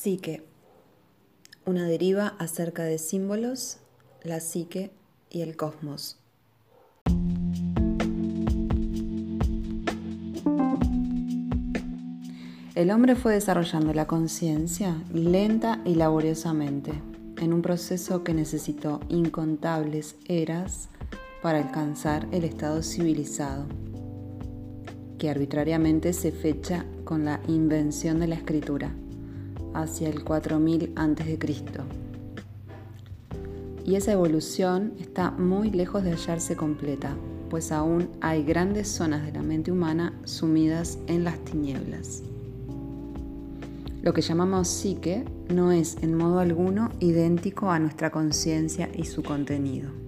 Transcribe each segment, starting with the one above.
Psique. Una deriva acerca de símbolos, la psique y el cosmos. El hombre fue desarrollando la conciencia lenta y laboriosamente, en un proceso que necesitó incontables eras para alcanzar el estado civilizado, que arbitrariamente se fecha con la invención de la escritura hacia el 4000 a.C. Y esa evolución está muy lejos de hallarse completa, pues aún hay grandes zonas de la mente humana sumidas en las tinieblas. Lo que llamamos psique no es en modo alguno idéntico a nuestra conciencia y su contenido.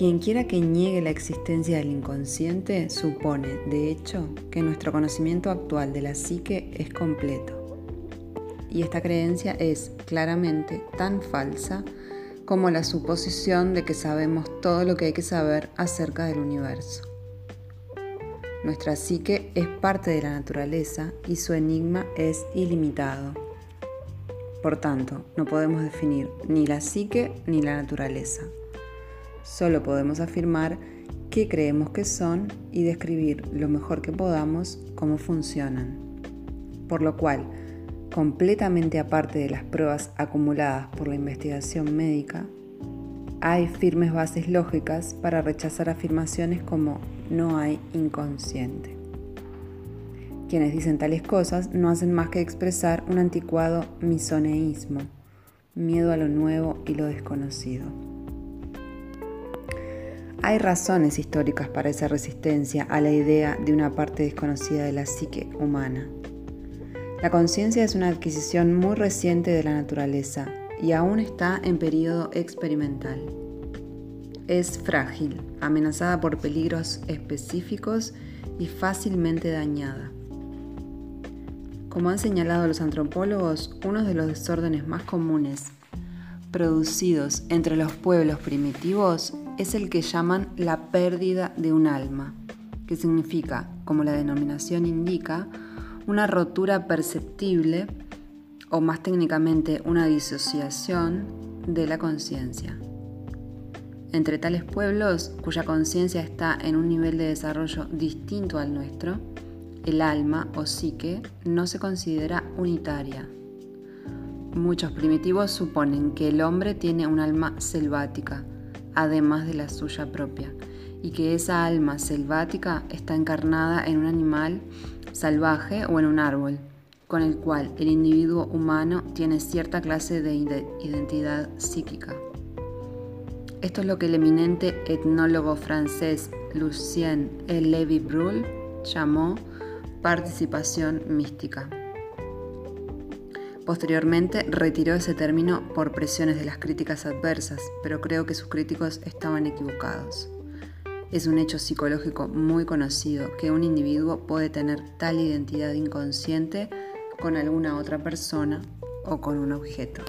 Quien quiera que niegue la existencia del inconsciente supone, de hecho, que nuestro conocimiento actual de la psique es completo. Y esta creencia es claramente tan falsa como la suposición de que sabemos todo lo que hay que saber acerca del universo. Nuestra psique es parte de la naturaleza y su enigma es ilimitado. Por tanto, no podemos definir ni la psique ni la naturaleza. Solo podemos afirmar qué creemos que son y describir lo mejor que podamos cómo funcionan. Por lo cual, completamente aparte de las pruebas acumuladas por la investigación médica, hay firmes bases lógicas para rechazar afirmaciones como no hay inconsciente. Quienes dicen tales cosas no hacen más que expresar un anticuado misoneísmo, miedo a lo nuevo y lo desconocido. Hay razones históricas para esa resistencia a la idea de una parte desconocida de la psique humana. La conciencia es una adquisición muy reciente de la naturaleza y aún está en periodo experimental. Es frágil, amenazada por peligros específicos y fácilmente dañada. Como han señalado los antropólogos, uno de los desórdenes más comunes producidos entre los pueblos primitivos es el que llaman la pérdida de un alma, que significa, como la denominación indica, una rotura perceptible o más técnicamente una disociación de la conciencia. Entre tales pueblos cuya conciencia está en un nivel de desarrollo distinto al nuestro, el alma o psique no se considera unitaria. Muchos primitivos suponen que el hombre tiene un alma selvática, además de la suya propia, y que esa alma selvática está encarnada en un animal salvaje o en un árbol, con el cual el individuo humano tiene cierta clase de identidad psíquica. Esto es lo que el eminente etnólogo francés Lucien. Lévy-Bruhl llamó participación mística. Posteriormente retiró ese término por presiones de las críticas adversas, pero creo que sus críticos estaban equivocados. Es un hecho psicológico muy conocido que un individuo puede tener tal identidad inconsciente con alguna otra persona o con un objeto.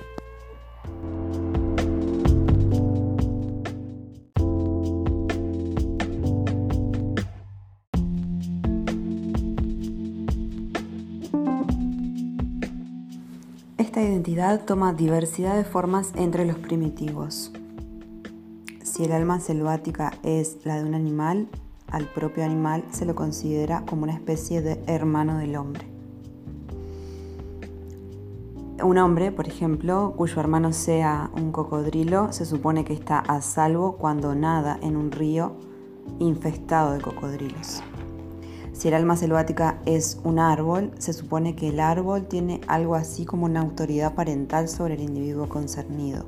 Identidad toma diversidad de formas entre los primitivos. Si el alma selvática es la de un animal, al propio animal se lo considera como una especie de hermano del hombre. Un hombre, por ejemplo, cuyo hermano sea un cocodrilo, se supone que está a salvo cuando nada en un río infestado de cocodrilos. Si el alma selvática es un árbol, se supone que el árbol tiene algo así como una autoridad parental sobre el individuo concernido.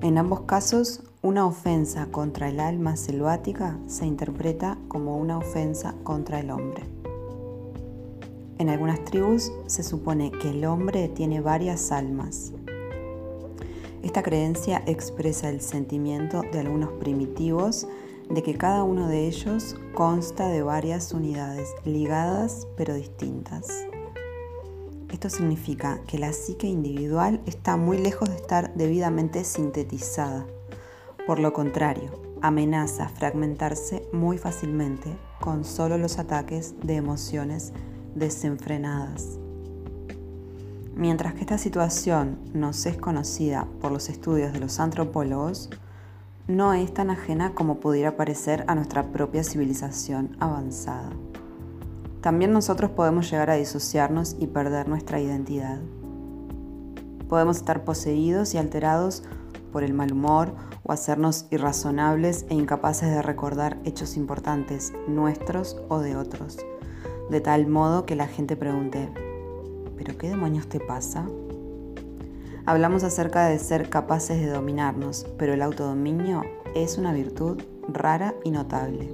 En ambos casos, una ofensa contra el alma selvática se interpreta como una ofensa contra el hombre. En algunas tribus se supone que el hombre tiene varias almas. Esta creencia expresa el sentimiento de algunos primitivos de que cada uno de ellos consta de varias unidades ligadas pero distintas. Esto significa que la psique individual está muy lejos de estar debidamente sintetizada. Por lo contrario, amenaza fragmentarse muy fácilmente con solo los ataques de emociones desenfrenadas. Mientras que esta situación nos es conocida por los estudios de los antropólogos, no es tan ajena como pudiera parecer a nuestra propia civilización avanzada. También nosotros podemos llegar a disociarnos y perder nuestra identidad. Podemos estar poseídos y alterados por el mal humor o hacernos irrazonables e incapaces de recordar hechos importantes, nuestros o de otros, de tal modo que la gente pregunte, ¿pero qué demonios te pasa? Hablamos acerca de ser capaces de dominarnos, pero el autodominio es una virtud rara y notable.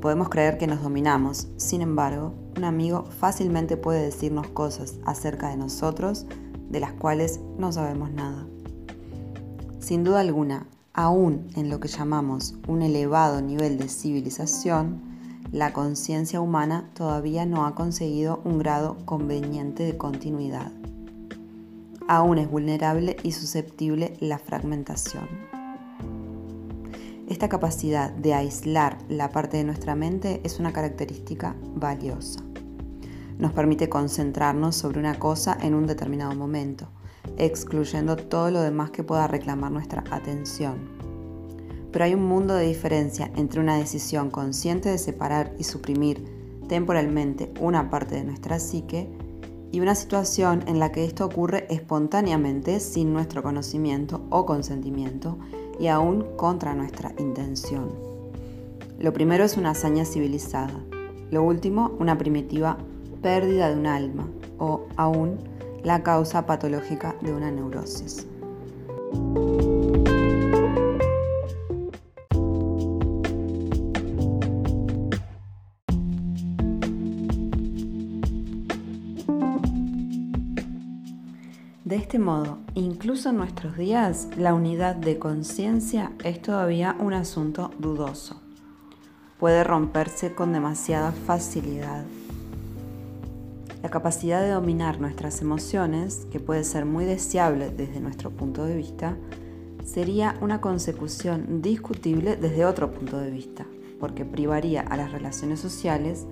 Podemos creer que nos dominamos, sin embargo, un amigo fácilmente puede decirnos cosas acerca de nosotros de las cuales no sabemos nada. Sin duda alguna, aún en lo que llamamos un elevado nivel de civilización, la conciencia humana todavía no ha conseguido un grado conveniente de continuidad. Aún es vulnerable y susceptible la fragmentación. Esta capacidad de aislar la parte de nuestra mente es una característica valiosa. Nos permite concentrarnos sobre una cosa en un determinado momento, excluyendo todo lo demás que pueda reclamar nuestra atención pero hay un mundo de diferencia entre una decisión consciente de separar y suprimir temporalmente una parte de nuestra psique y una situación en la que esto ocurre espontáneamente sin nuestro conocimiento o consentimiento y aún contra nuestra intención. Lo primero es una hazaña civilizada, lo último una primitiva pérdida de un alma o aún la causa patológica de una neurosis. Este modo, incluso en nuestros días, la unidad de conciencia es todavía un asunto dudoso. Puede romperse con demasiada facilidad. La capacidad de dominar nuestras emociones, que puede ser muy deseable desde nuestro punto de vista, sería una consecución discutible desde otro punto de vista, porque privaría a las relaciones sociales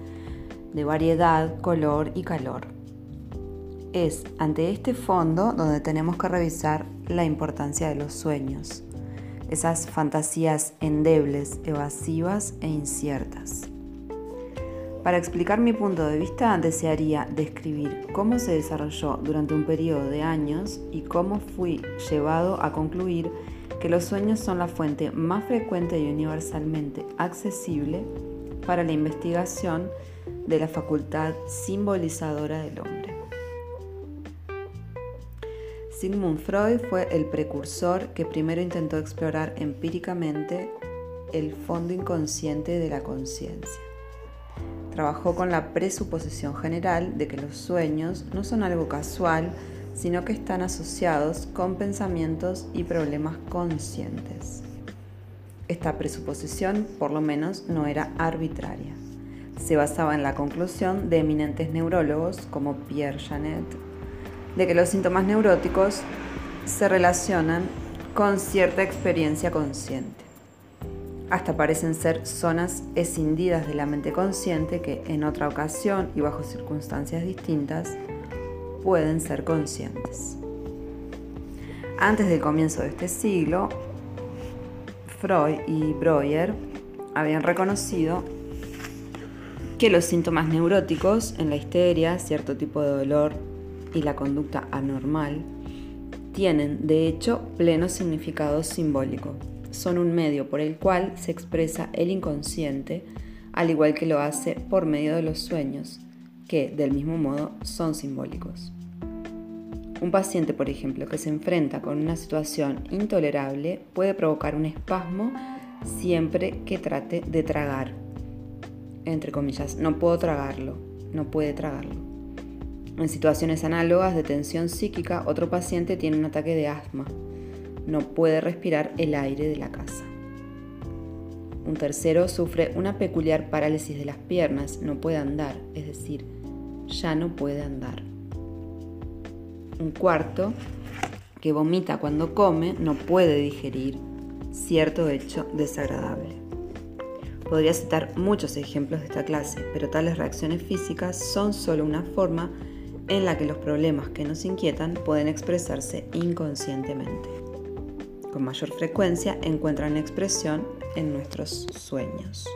de variedad, color y calor. Es ante este fondo donde tenemos que revisar la importancia de los sueños, esas fantasías endebles, evasivas e inciertas. Para explicar mi punto de vista, desearía describir cómo se desarrolló durante un periodo de años y cómo fui llevado a concluir que los sueños son la fuente más frecuente y universalmente accesible para la investigación de la facultad simbolizadora del hombre. Sigmund Freud fue el precursor que primero intentó explorar empíricamente el fondo inconsciente de la conciencia. Trabajó con la presuposición general de que los sueños no son algo casual, sino que están asociados con pensamientos y problemas conscientes. Esta presuposición, por lo menos, no era arbitraria. Se basaba en la conclusión de eminentes neurólogos como Pierre Janet de que los síntomas neuróticos se relacionan con cierta experiencia consciente. Hasta parecen ser zonas escindidas de la mente consciente que en otra ocasión y bajo circunstancias distintas pueden ser conscientes. Antes del comienzo de este siglo, Freud y Breuer habían reconocido que los síntomas neuróticos en la histeria, cierto tipo de dolor y la conducta anormal tienen, de hecho, pleno significado simbólico. Son un medio por el cual se expresa el inconsciente, al igual que lo hace por medio de los sueños, que, del mismo modo, son simbólicos. Un paciente, por ejemplo, que se enfrenta con una situación intolerable puede provocar un espasmo siempre que trate de tragar. Entre comillas, no puedo tragarlo, no puede tragarlo. En situaciones análogas de tensión psíquica, otro paciente tiene un ataque de asma. No puede respirar el aire de la casa. Un tercero sufre una peculiar parálisis de las piernas, no puede andar, es decir, ya no puede andar. Un cuarto, que vomita cuando come, no puede digerir cierto hecho desagradable. Podría citar muchos ejemplos de esta clase, pero tales reacciones físicas son solo una forma en la que los problemas que nos inquietan pueden expresarse inconscientemente. Con mayor frecuencia encuentran expresión en nuestros sueños.